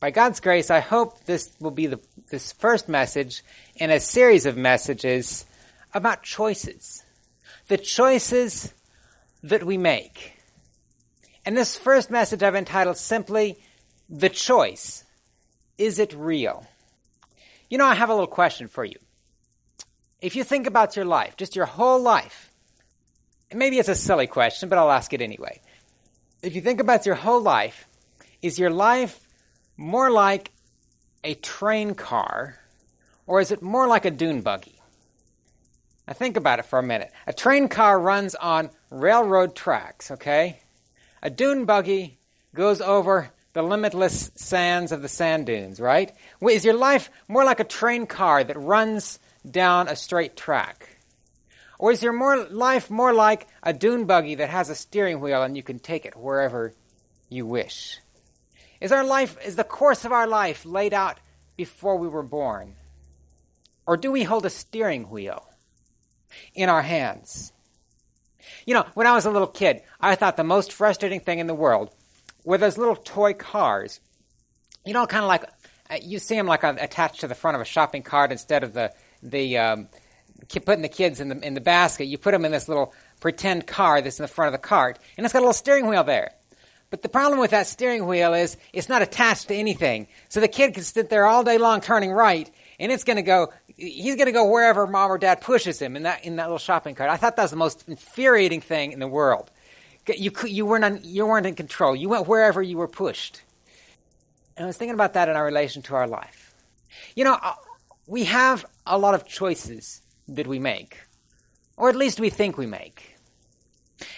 by God's grace, I hope this will be the, this first message in a series of messages about choices. The choices that we make. And this first message I've entitled simply, The Choice. Is it real? You know, I have a little question for you. If you think about your life, just your whole life, maybe it's a silly question, but I'll ask it anyway. If you think about your whole life, is your life more like a train car or is it more like a dune buggy? Now think about it for a minute. A train car runs on railroad tracks, okay? A dune buggy goes over the limitless sands of the sand dunes, right? Is your life more like a train car that runs down a straight track? Or is your more life more like a dune buggy that has a steering wheel and you can take it wherever you wish? Is our life, is the course of our life laid out before we were born? Or do we hold a steering wheel in our hands? You know, when I was a little kid, I thought the most frustrating thing in the world were those little toy cars. You know, kind of like uh, you see them like attached to the front of a shopping cart instead of the the um, putting the kids in the in the basket. You put them in this little pretend car that's in the front of the cart, and it's got a little steering wheel there. But the problem with that steering wheel is it's not attached to anything. So the kid can sit there all day long turning right, and it's going to go, he's going to go wherever mom or dad pushes him in that, in that little shopping cart. I thought that was the most infuriating thing in the world. You, you, weren't, on, you weren't in control. You went wherever you were pushed. And I was thinking about that in our relation to our life. You know, uh, we have a lot of choices that we make, or at least we think we make.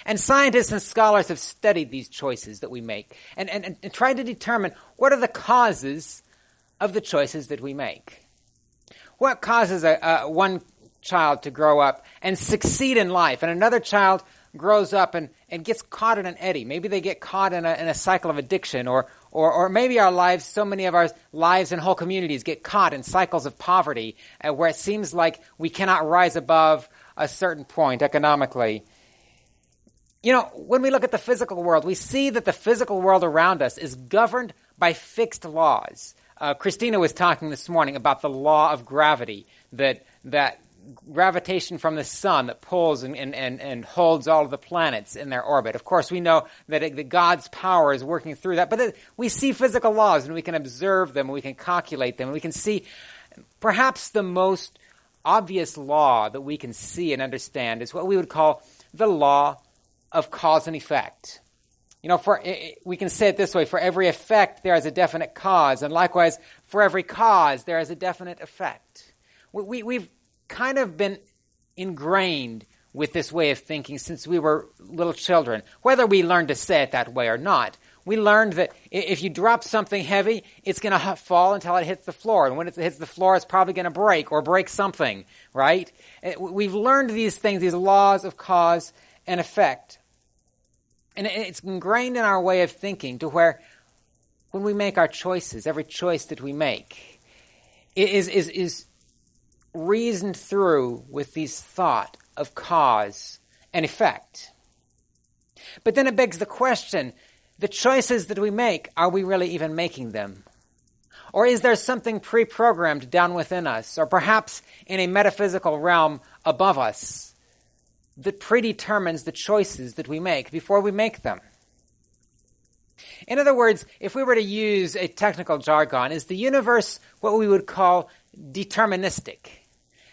And scientists and scholars have studied these choices that we make and, and, and tried to determine what are the causes of the choices that we make. What causes a, a, one child to grow up and succeed in life, and another child grows up and, and gets caught in an eddy. Maybe they get caught in a, in a cycle of addiction, or, or, or maybe our lives, so many of our lives and whole communities get caught in cycles of poverty uh, where it seems like we cannot rise above a certain point economically you know, when we look at the physical world, we see that the physical world around us is governed by fixed laws. Uh, Christina was talking this morning about the law of gravity, that, that gravitation from the sun that pulls and, and, and, and holds all of the planets in their orbit. Of course, we know that, it, that God's power is working through that, but we see physical laws and we can observe them, we can calculate them, and we can see perhaps the most obvious law that we can see and understand is what we would call the law of cause and effect. You know, for we can say it this way: for every effect, there is a definite cause, and likewise, for every cause, there is a definite effect. We, we, have kind of been ingrained with this way of thinking since we were little children, whether we learned to say it that way or not. We learned that if you drop something heavy, it's going to fall until it hits the floor. And when it hits the floor, it's probably going to break or break something, right? Eh, we've learned these things, these laws of cause and effect. And it's ingrained in our way of thinking to where when we make our choices, every choice that we make is, is, is reasoned through with these thought of cause and effect. But then it begs the question the choices that we make, are we really even making them? Or is there something pre programmed down within us, or perhaps in a metaphysical realm above us? That predetermines the choices that we make before we make them. In other words, if we were to use a technical jargon, is the universe what we would call deterministic?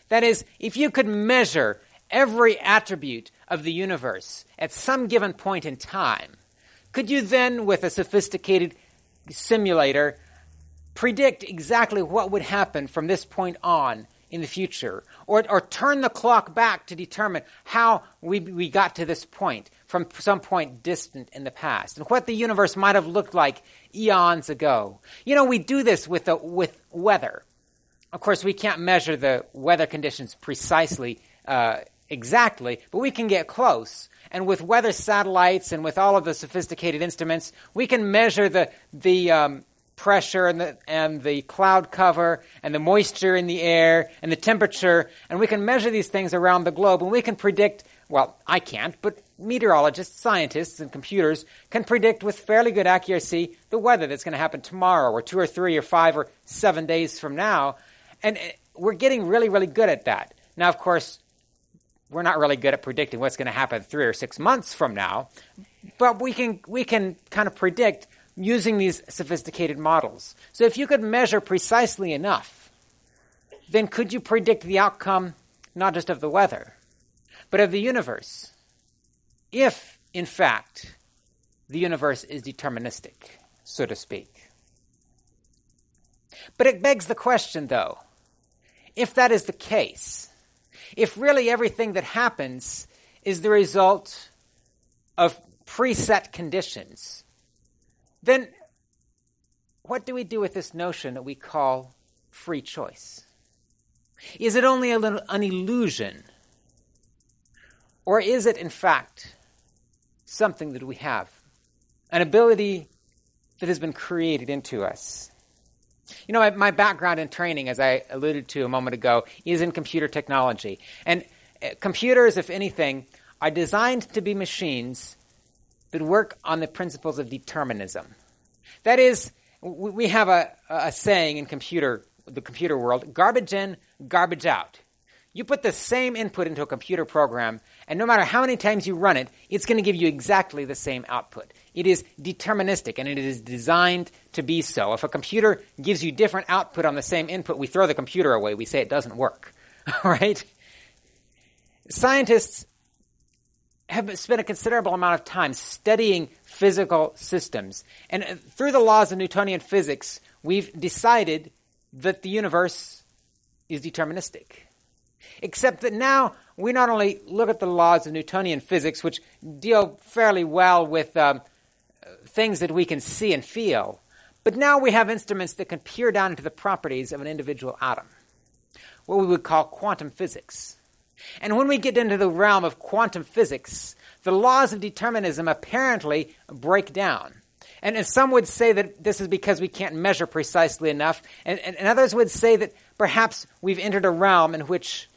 That is, if you could measure every attribute of the universe at some given point in time, could you then, with a sophisticated simulator, predict exactly what would happen from this point on in the future, or, or turn the clock back to determine how we, we got to this point from some point distant in the past, and what the universe might have looked like eons ago. You know, we do this with, the, with weather. Of course, we can't measure the weather conditions precisely, uh, exactly, but we can get close. And with weather satellites and with all of the sophisticated instruments, we can measure the, the, um, pressure and the, and the cloud cover and the moisture in the air and the temperature, and we can measure these things around the globe, and we can predict, well, I can't, but meteorologists, scientists, and computers can predict with fairly good accuracy the weather that's going to happen tomorrow, or two or three or five or seven days from now. And uh, we're getting really, really good at that. Now, of course, we're not really good at predicting what's going to happen three or six months from now, but we can, we can kind of predict using these sophisticated models. So if you could measure precisely enough, then could you predict the outcome not just of the weather, but of the universe? If, in fact, the universe is deterministic, so to speak. But it begs the question, though, if that is the case, if really everything that happens is the result of preset conditions, then what do we do with this notion that we call free choice? Is it only a little, an illusion? Or is it, in fact, something that we have? An ability that has been created into us? You know, my, my background and training, as I alluded to a moment ago, is in computer technology. And uh, computers, if anything, are designed to be machines that work on the principles of determinism. That is, we have a, a saying in computer, the computer world, garbage in, garbage out. You put the same input into a computer program, and no matter how many times you run it, it's going to give you exactly the same output. It is deterministic, and it is designed to be so. If a computer gives you different output on the same input, we throw the computer away. We say it doesn't work. All right? Scientists have spent a considerable amount of time studying physical systems. And uh, through the laws of Newtonian physics, we've decided that the universe is deterministic. Except that now we not only look at the laws of Newtonian physics, which deal fairly well with um, things that we can see and feel, but now we have instruments that can peer down into the properties of an individual atom, what we would call quantum physics. And when we get into the realm of quantum physics, the laws of determinism apparently break down. And, and some would say that this is because we can't measure precisely enough, and, and, and others would say that perhaps we've entered a realm in which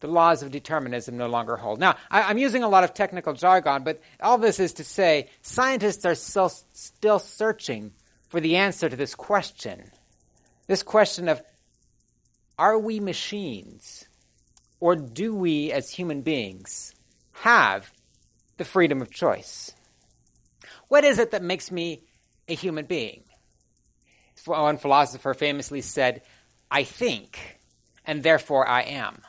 the laws of determinism no longer hold. Now, I, am using a lot of technical jargon, but all this is to say scientists are still, still searching for the answer to this question. This question of are we machines? Or do we, as human beings, have the freedom of choice? What is it that makes me a human being? One philosopher famously said, I think, and therefore I am.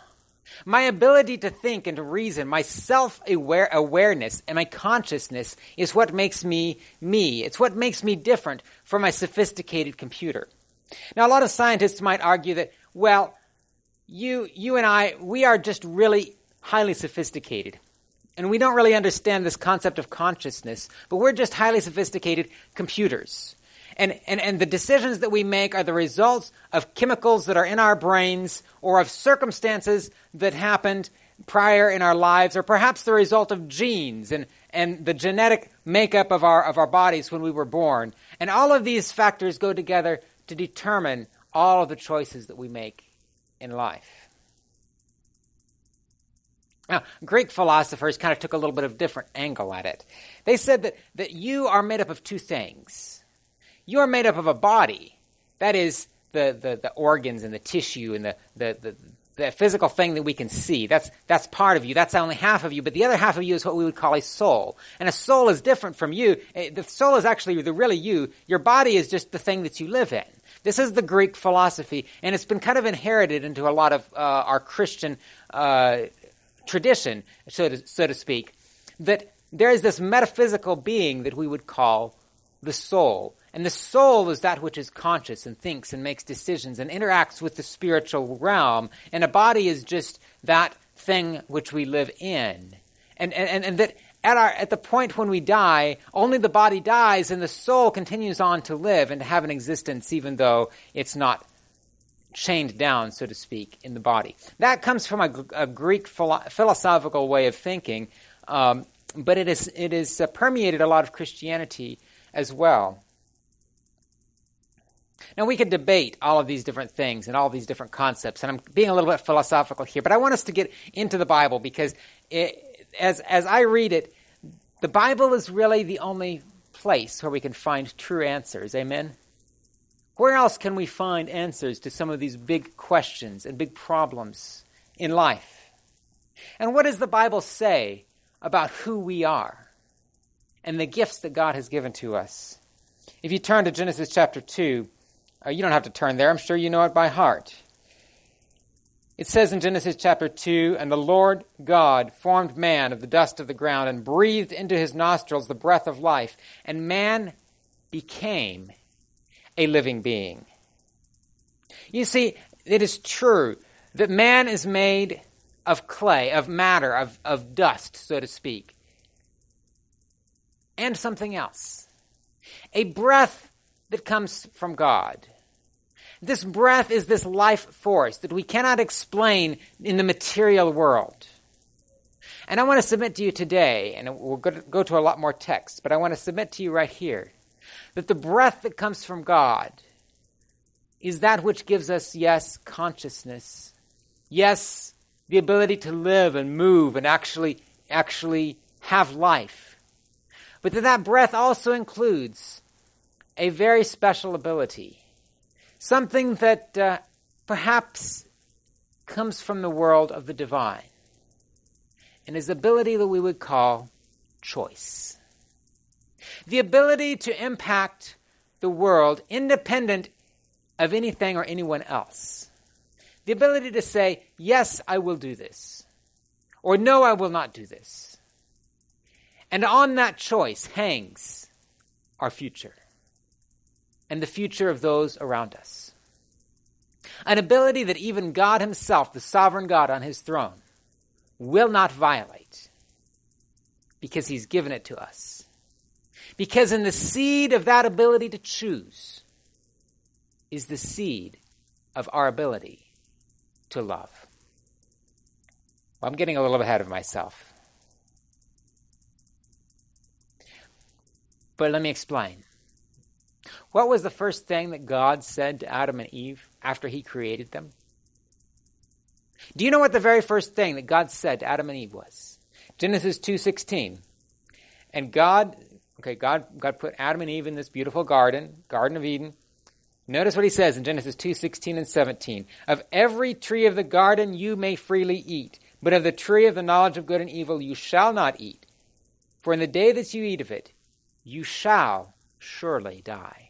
My ability to think and to reason, my self awareness and my consciousness is what makes me me. It's what makes me different from my sophisticated computer. Now, a lot of scientists might argue that, well, you, you and I, we are just really highly sophisticated. And we don't really understand this concept of consciousness, but we're just highly sophisticated computers. And, and, and the decisions that we make are the results of chemicals that are in our brains or of circumstances that happened prior in our lives, or perhaps the result of genes and, and the genetic makeup of our, of our bodies when we were born. And all of these factors go together to determine all of the choices that we make in life. Now, Greek philosophers kind of took a little bit of a different angle at it. They said that, that you are made up of two things. You are made up of a body, that is, the, the, the organs and the tissue and the, the, the, the physical thing that we can see. That's, that's part of you. That's only half of you. But the other half of you is what we would call a soul. And a soul is different from you. Eh, the soul is actually the really you. Your body is just the thing that you live in. This is the Greek philosophy, and it's been kind of inherited into a lot of uh, our Christian uh, tradition, so to, so to speak, that there is this metaphysical being that we would call the soul. And the soul is that which is conscious and thinks and makes decisions and interacts with the spiritual realm. And a body is just that thing which we live in. And, and, and that at, our, at the point when we die, only the body dies and the soul continues on to live and to have an existence even though it's not chained down, so to speak, in the body. That comes from a, a Greek philo- philosophical way of thinking, um, but it is, it is uh, permeated a lot of Christianity as well. Now, we could debate all of these different things and all these different concepts, and I'm being a little bit philosophical here, but I want us to get into the Bible because it, as, as I read it, the Bible is really the only place where we can find true answers. Amen? Where else can we find answers to some of these big questions and big problems in life? And what does the Bible say about who we are and the gifts that God has given to us? If you turn to Genesis chapter 2, uh, you don't have to turn there, I'm sure you know it by heart. It says in Genesis chapter 2 And the Lord God formed man of the dust of the ground and breathed into his nostrils the breath of life, and man became a living being. You see, it is true that man is made of clay, of matter, of, of dust, so to speak, and something else. A breath that comes from God. This breath is this life force that we cannot explain in the material world. And I want to submit to you today, and we'll go to a lot more text, but I want to submit to you right here that the breath that comes from God is that which gives us, yes, consciousness, yes, the ability to live and move and actually, actually have life. But that that breath also includes a very special ability something that uh, perhaps comes from the world of the divine, and his ability that we would call choice. The ability to impact the world independent of anything or anyone else. The ability to say, yes, I will do this, or no, I will not do this. And on that choice hangs our future and the future of those around us. An ability that even God Himself, the sovereign God on His throne, will not violate because He's given it to us. Because in the seed of that ability to choose is the seed of our ability to love. Well, I'm getting a little ahead of myself. But let me explain. What was the first thing that God said to Adam and Eve after he created them? Do you know what the very first thing that God said to Adam and Eve was? Genesis 2:16. And God, okay, God God put Adam and Eve in this beautiful garden, Garden of Eden. Notice what he says in Genesis 2:16 and 17. Of every tree of the garden you may freely eat, but of the tree of the knowledge of good and evil you shall not eat. For in the day that you eat of it, you shall surely die.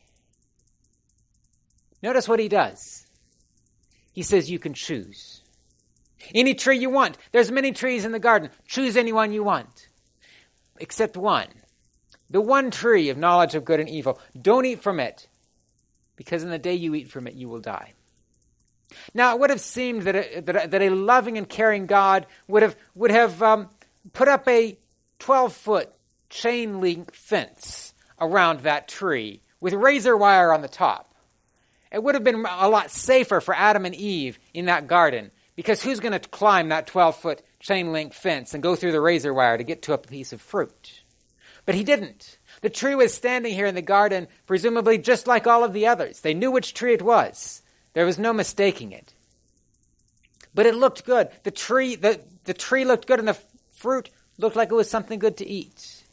Notice what he does. He says you can choose. Any tree you want. There's many trees in the garden. Choose any one you want. Except one. The one tree of knowledge of good and evil. Don't eat from it, because in the day you eat from it, you will die. Now, it would have seemed that a, that a, loving and caring God would have, would have um, put up a 12 foot chain link fence around that tree with razor wire on the top. It would have been a lot safer for Adam and Eve in that garden because who's going to climb that 12 foot chain link fence and go through the razor wire to get to a piece of fruit? But he didn't. The tree was standing here in the garden, presumably just like all of the others. They knew which tree it was. There was no mistaking it. But it looked good. The tree, the, the tree looked good and the fruit looked like it was something good to eat.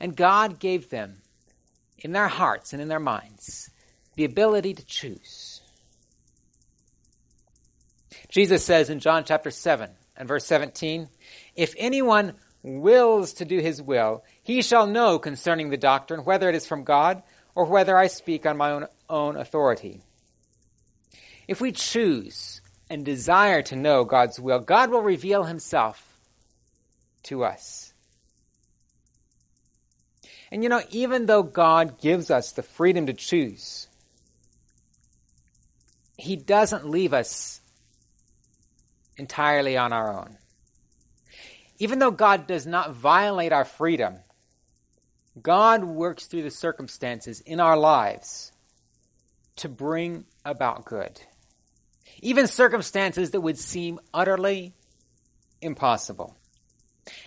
And God gave them in their hearts and in their minds the ability to choose. Jesus says in John chapter 7 and verse 17, If anyone wills to do his will, he shall know concerning the doctrine whether it is from God or whether I speak on my own, own authority. If we choose and desire to know God's will, God will reveal himself to us. And you know, even though God gives us the freedom to choose, He doesn't leave us entirely on our own. Even though God does not violate our freedom, God works through the circumstances in our lives to bring about good. Even circumstances that would seem utterly impossible.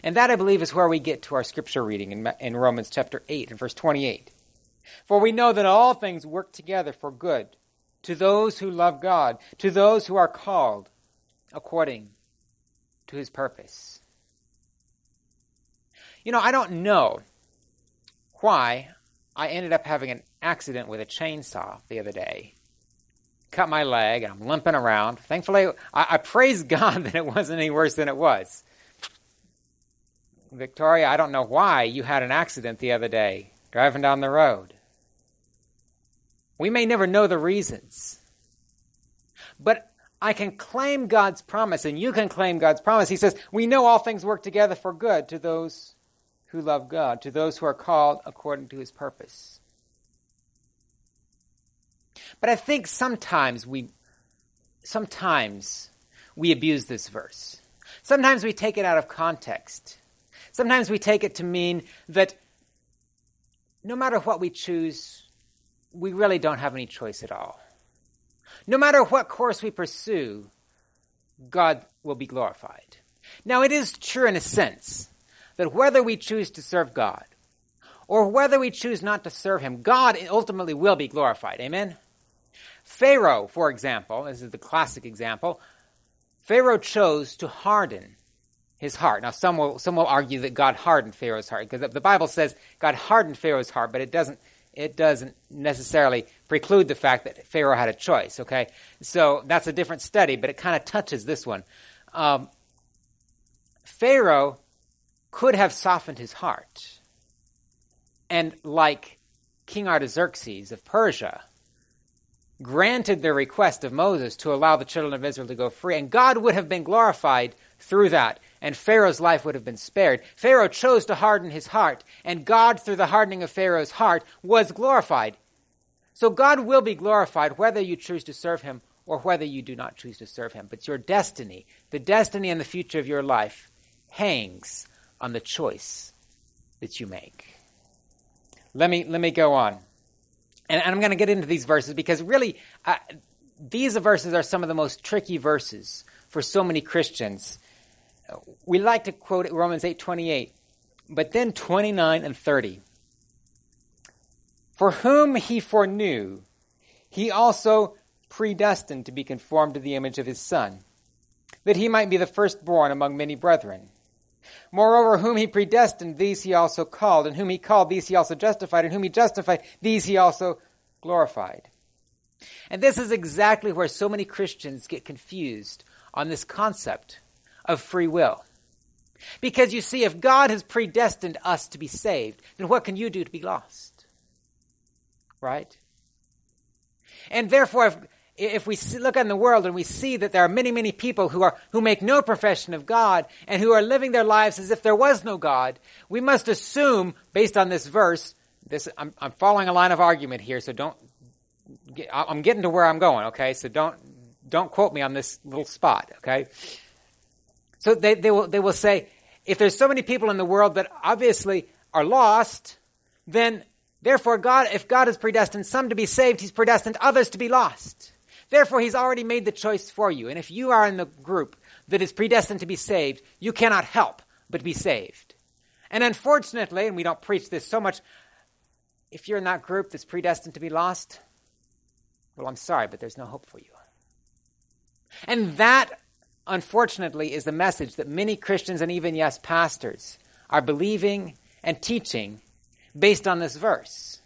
And that, I believe, is where we get to our scripture reading in, Romans chapter 8 and verse 28. For we know that all things work together for good to those who love God, to those who are called according to his purpose. You know, I don't know why I ended up having an accident with a chainsaw the other day. Cut my leg, and I'm limping around. Thankfully, I, I praise God that it wasn't any worse than it was. Victoria, I don't know why you had an accident the other day driving down the road. We may never know the reasons. But I can claim God's promise, and you can claim God's promise. He says, We know all things work together for good to those who love God, to those who are called according to his purpose. But I think sometimes we sometimes we abuse this verse. Sometimes we take it out of context. Sometimes we take it to mean that no matter what we choose, we really don't have any choice at all. No matter what course we pursue, God will be glorified. Now, it is true in a sense that whether we choose to serve God or whether we choose not to serve Him, God ultimately will be glorified. Amen? Pharaoh, for example, this is the classic example, Pharaoh chose to harden his heart. Now, some will, some will argue that God hardened Pharaoh's heart because the Bible says God hardened Pharaoh's heart, but it doesn't, it doesn't necessarily preclude the fact that Pharaoh had a choice, okay? So that's a different study, but it kind of touches this one. Um, Pharaoh could have softened his heart. And like King Artaxerxes of Persia, granted the request of Moses to allow the children of Israel to go free, and God would have been glorified through that, and Pharaoh's life would have been spared. Pharaoh chose to harden his heart, and God, through the hardening of Pharaoh's heart, was glorified. So God will be glorified whether you choose to serve him or whether you do not choose to serve him. But your destiny, the destiny and the future of your life, hangs on the choice that you make. Let me, let me go on. And, and I'm going to get into these verses because really, uh, these verses are some of the most tricky verses for so many Christians. We like to quote Romans 8:28, but then 29 and 30. For whom he foreknew, he also predestined to be conformed to the image of his Son, that he might be the firstborn among many brethren. Moreover, whom he predestined, these he also called, and whom he called, these he also justified, and whom he justified, these he also glorified. And this is exactly where so many Christians get confused on this concept of free will. Because you see, if God has predestined us to be saved, then what can you do to be lost? right? And therefore, if, if we look in the world and we see that there are many, many people who are who make no profession of God and who are living their lives as if there was no God, we must assume, based on this verse, this I'm, I'm following a line of argument here, so don't. I'm getting to where I'm going, okay? So don't don't quote me on this little spot, okay? So they, they will they will say, if there's so many people in the world that obviously are lost, then Therefore, God, if God has predestined some to be saved, He's predestined others to be lost. Therefore, He's already made the choice for you. And if you are in the group that is predestined to be saved, you cannot help but be saved. And unfortunately, and we don't preach this so much, if you're in that group that's predestined to be lost, well, I'm sorry, but there's no hope for you. And that, unfortunately, is the message that many Christians and even, yes, pastors are believing and teaching based on this verse.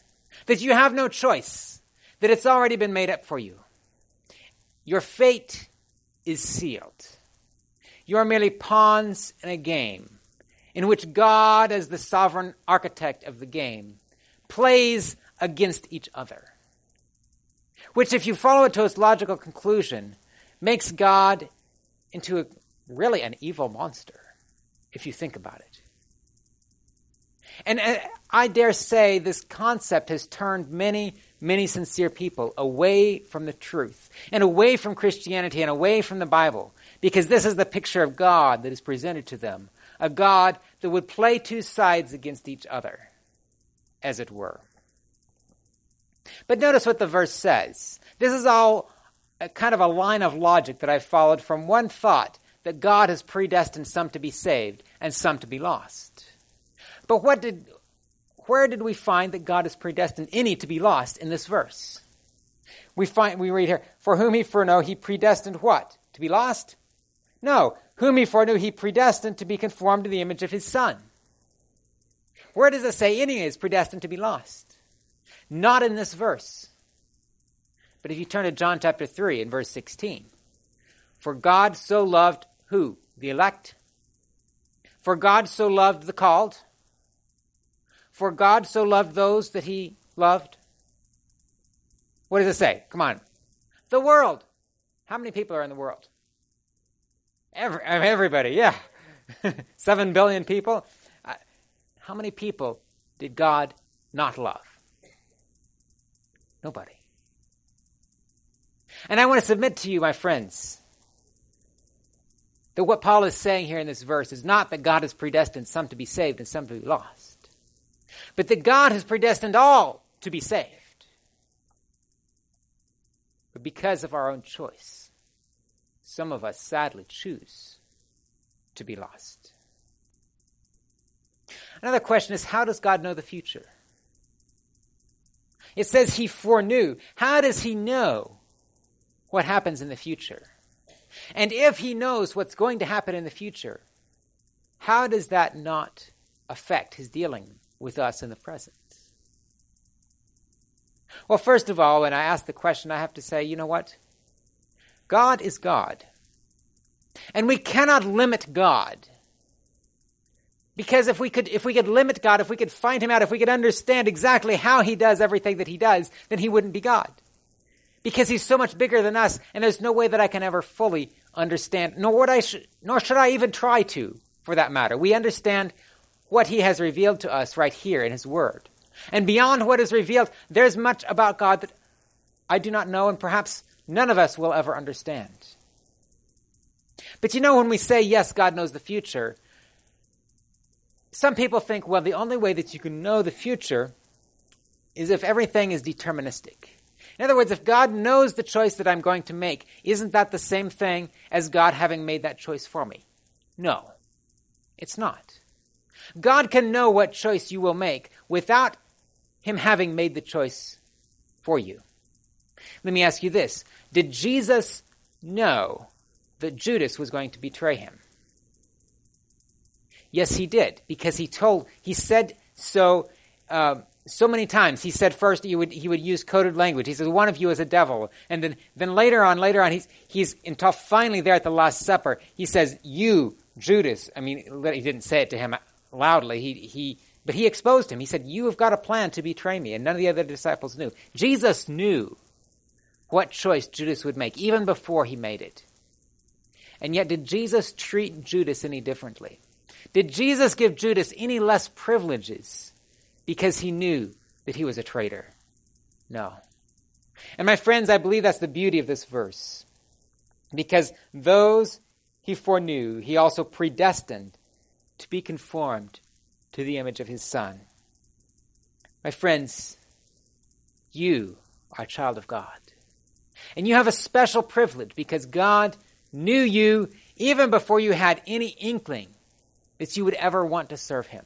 That you have no choice, that it's already been made up for you. Your fate is sealed. You are merely pawns in a game in which God, as the sovereign architect of the game, plays against each other. Which, if you follow it to its logical conclusion, makes God into a, really an evil monster, if you think about it. And uh, I dare say this concept has turned many, many sincere people away from the truth and away from Christianity and away from the Bible because this is the picture of God that is presented to them a God that would play two sides against each other, as it were. But notice what the verse says. This is all a kind of a line of logic that I've followed from one thought that God has predestined some to be saved and some to be lost. But what did, where did we find that God has predestined any to be lost in this verse? We find, we read here, for whom he foreknew, he predestined what? To be lost? No. Whom he foreknew, he predestined to be conformed to the image of his son. Where does it say any is predestined to be lost? Not in this verse. But if you turn to John chapter 3 and verse 16, for God so loved who? The elect. For God so loved the called. For God so loved those that he loved. What does it say? Come on. The world. How many people are in the world? Every, everybody, yeah. Seven billion people. Uh, how many people did God not love? Nobody. And I want to submit to you, my friends, that what Paul is saying here in this verse is not that God has predestined some to be saved and some to be lost, but that God has predestined all to be saved. But because of our own choice, some of us sadly choose to be lost. Another question is how does God know the future? It says he foreknew. How does he know what happens in the future? And if he knows what's going to happen in the future, how does that not affect his dealing with us in the present? Well, first of all, when I ask the question, I have to say, you know what? God is God. And we cannot limit God. Because if we could, if we could limit God, if we could find him out, if we could understand exactly how he does everything that he does, then he wouldn't be God because he's so much bigger than us, and there's no way that I can ever fully understand, nor would I, sh- nor should I even try to, for that matter. We understand what he has revealed to us right here in his word. And beyond what is revealed, there's much about God that I do not know, and perhaps none of us will ever understand. But you know, when we say, yes, God knows the future, some people think, well, the only way that you can know the future is if everything is deterministic. In other words, if God knows the choice that I'm going to make, isn't that the same thing as God having made that choice for me? No, it's not. God can know what choice you will make without Him having made the choice for you. Let me ask you this Did Jesus know that Judas was going to betray him? Yes, he did, because he told, he said so. Uh, so many times he said first he would he would use coded language. He said one of you is a devil, and then then later on later on he's he's until finally there at the Last Supper he says you Judas. I mean he didn't say it to him loudly. He he but he exposed him. He said you have got a plan to betray me, and none of the other disciples knew. Jesus knew what choice Judas would make even before he made it. And yet did Jesus treat Judas any differently? Did Jesus give Judas any less privileges? Because he knew that he was a traitor. No. And my friends, I believe that's the beauty of this verse. Because those he foreknew, he also predestined to be conformed to the image of his Son. My friends, you are a child of God. And you have a special privilege because God knew you even before you had any inkling that you would ever want to serve him.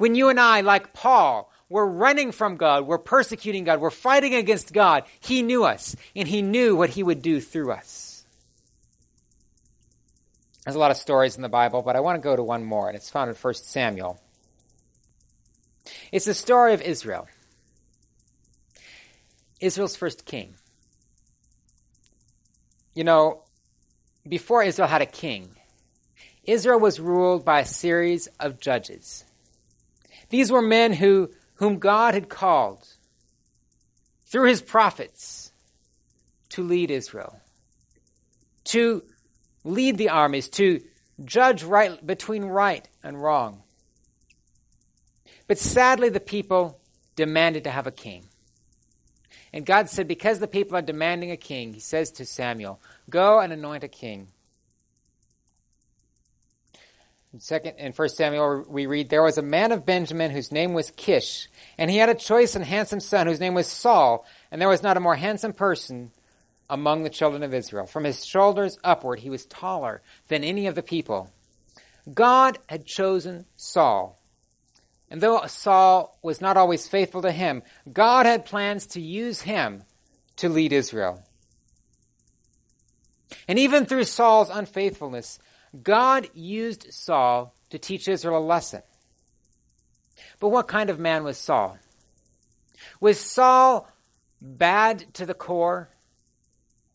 When you and I, like Paul, were running from God, we're persecuting God, we're fighting against God, He knew us, and He knew what He would do through us. There's a lot of stories in the Bible, but I want to go to one more, and it's found in 1 Samuel. It's the story of Israel, Israel's first king. You know, before Israel had a king, Israel was ruled by a series of judges. These were men who, whom God had called through his prophets to lead Israel, to lead the armies, to judge right between right and wrong. But sadly, the people demanded to have a king. And God said, because the people are demanding a king, he says to Samuel, go and anoint a king. In second in First Samuel we read there was a man of Benjamin whose name was Kish, and he had a choice and handsome son whose name was Saul, and there was not a more handsome person among the children of Israel. From his shoulders upward he was taller than any of the people. God had chosen Saul. And though Saul was not always faithful to him, God had plans to use him to lead Israel. And even through Saul's unfaithfulness, God used Saul to teach Israel a lesson. But what kind of man was Saul? Was Saul bad to the core,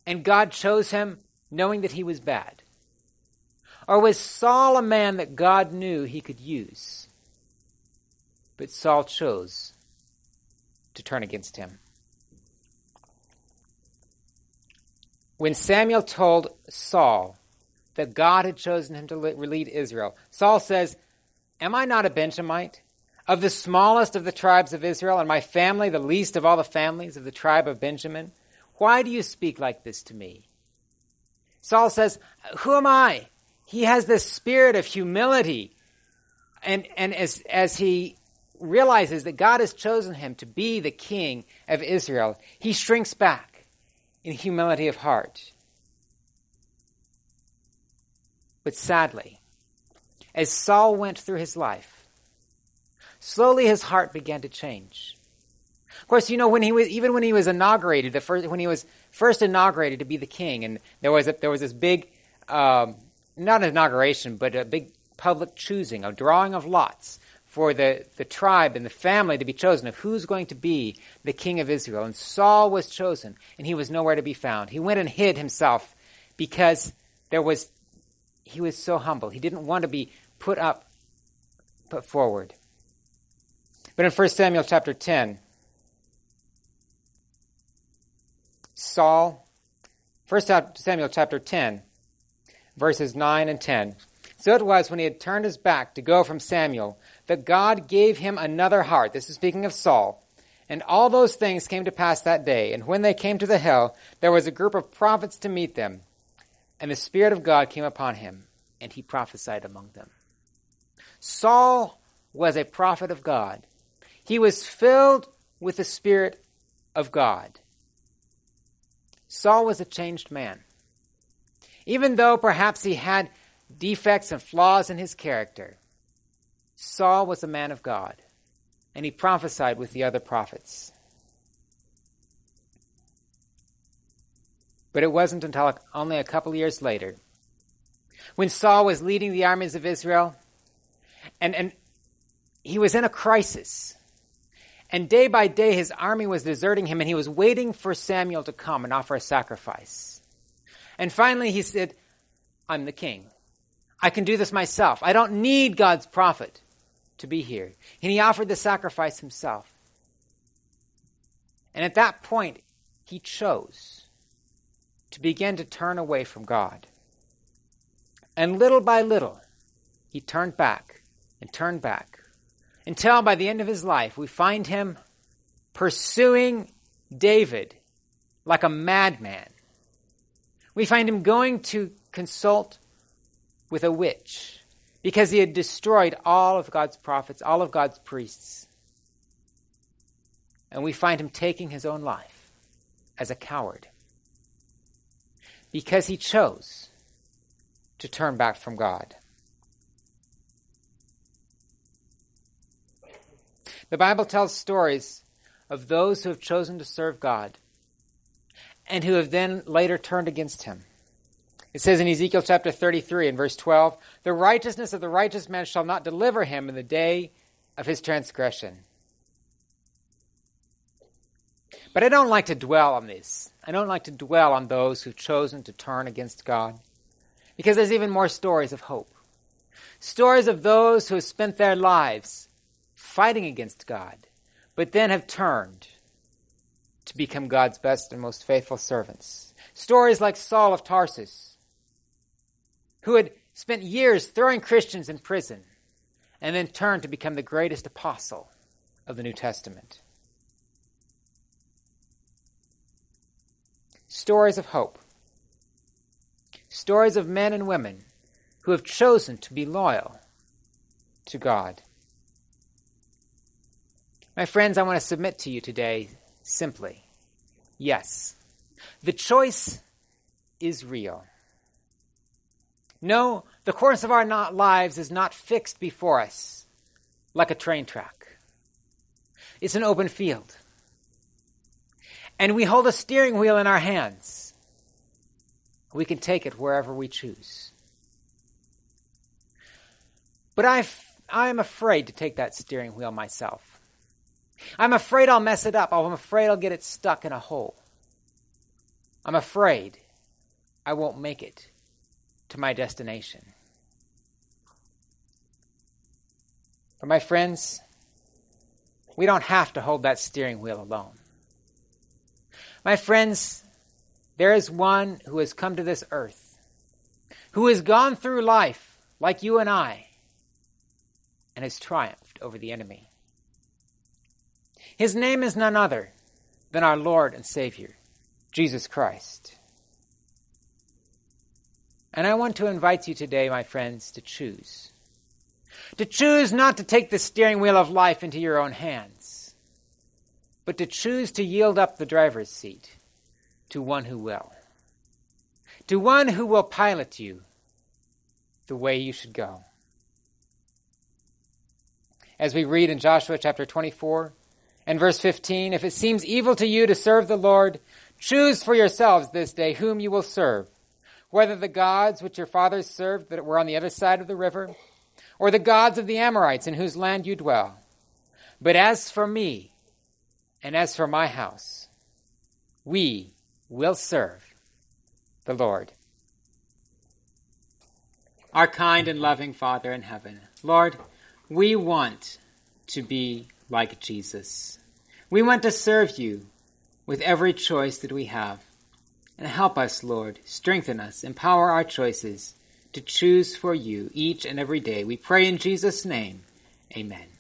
and God chose him knowing that he was bad? Or was Saul a man that God knew he could use? But Saul chose to turn against him. When Samuel told Saul that God had chosen him to lead Israel, Saul says, Am I not a Benjamite? Of the smallest of the tribes of Israel, and my family the least of all the families of the tribe of Benjamin? Why do you speak like this to me? Saul says, Who am I? He has this spirit of humility. And, and as, as he realizes that God has chosen him to be the king of Israel, he shrinks back in humility of heart. But sadly, as Saul went through his life, slowly his heart began to change. Of course, you know when he was even when he was inaugurated, the first when he was first inaugurated to be the king, and there was a, there was this big, um, not an inauguration, but a big public choosing, a drawing of lots for the, the tribe and the family to be chosen of who's going to be the king of Israel. And Saul was chosen, and he was nowhere to be found. He went and hid himself because there was he was so humble. He didn't want to be put up, put forward. But in 1 Samuel chapter 10, Saul, 1 Samuel chapter 10, verses 9 and 10. So it was when he had turned his back to go from Samuel that God gave him another heart. This is speaking of Saul. And all those things came to pass that day. And when they came to the hill, there was a group of prophets to meet them. And the Spirit of God came upon him, and he prophesied among them. Saul was a prophet of God. He was filled with the Spirit of God. Saul was a changed man. Even though perhaps he had defects and flaws in his character, Saul was a man of God, and he prophesied with the other prophets. But it wasn't until only a couple years later, when Saul was leading the armies of Israel, and, and he was in a crisis. And day by day, his army was deserting him, and he was waiting for Samuel to come and offer a sacrifice. And finally, he said, I'm the king. I can do this myself. I don't need God's prophet to be here. And he offered the sacrifice himself. And at that point, he chose to begin to turn away from God. And little by little, he turned back and turned back until by the end of his life, we find him pursuing David like a madman. We find him going to consult with a witch because he had destroyed all of God's prophets, all of God's priests. And we find him taking his own life as a coward because he chose to turn back from God. The Bible tells stories of those who have chosen to serve God and who have then later turned against him. It says in Ezekiel chapter 33 and verse 12, The righteousness of the righteous man shall not deliver him in the day of his transgression. But I don't like to dwell on this. I don't like to dwell on those who've chosen to turn against God. Because there's even more stories of hope. Stories of those who have spent their lives fighting against God, but then have turned to become God's best and most faithful servants. Stories like Saul of Tarsus, who had spent years throwing Christians in prison and then turned to become the greatest apostle of the New Testament. Stories of hope. Stories of men and women who have chosen to be loyal to God. My friends, I want to submit to you today simply yes, the choice is real. No, the course of our lives is not fixed before us like a train track. It's an open field. And we hold a steering wheel in our hands. We can take it wherever we choose. But I, I am afraid to take that steering wheel myself. I'm afraid I'll mess it up. I'm afraid I'll get it stuck in a hole. I'm afraid I won't make it to my destination. But my friends, we don't have to hold that steering wheel alone. My friends, there is one who has come to this earth, who has gone through life like you and I, and has triumphed over the enemy. His name is none other than our Lord and Savior, Jesus Christ. And I want to invite you today, my friends, to choose. To choose not to take the steering wheel of life into your own hands, but to choose to yield up the driver's seat to one who will. To one who will pilot you the way you should go. As we read in Joshua chapter 24 and verse 15, if it seems evil to you to serve the Lord, choose for yourselves this day whom you will serve whether the gods which your fathers served that were on the other side of the river, or the gods of the Amorites in whose land you dwell. But as for me, and as for my house, we will serve the Lord. Our kind and loving Father in heaven, Lord, we want to be like Jesus. We want to serve you with every choice that we have. And help us, Lord, strengthen us, empower our choices to choose for you each and every day. We pray in Jesus' name. Amen.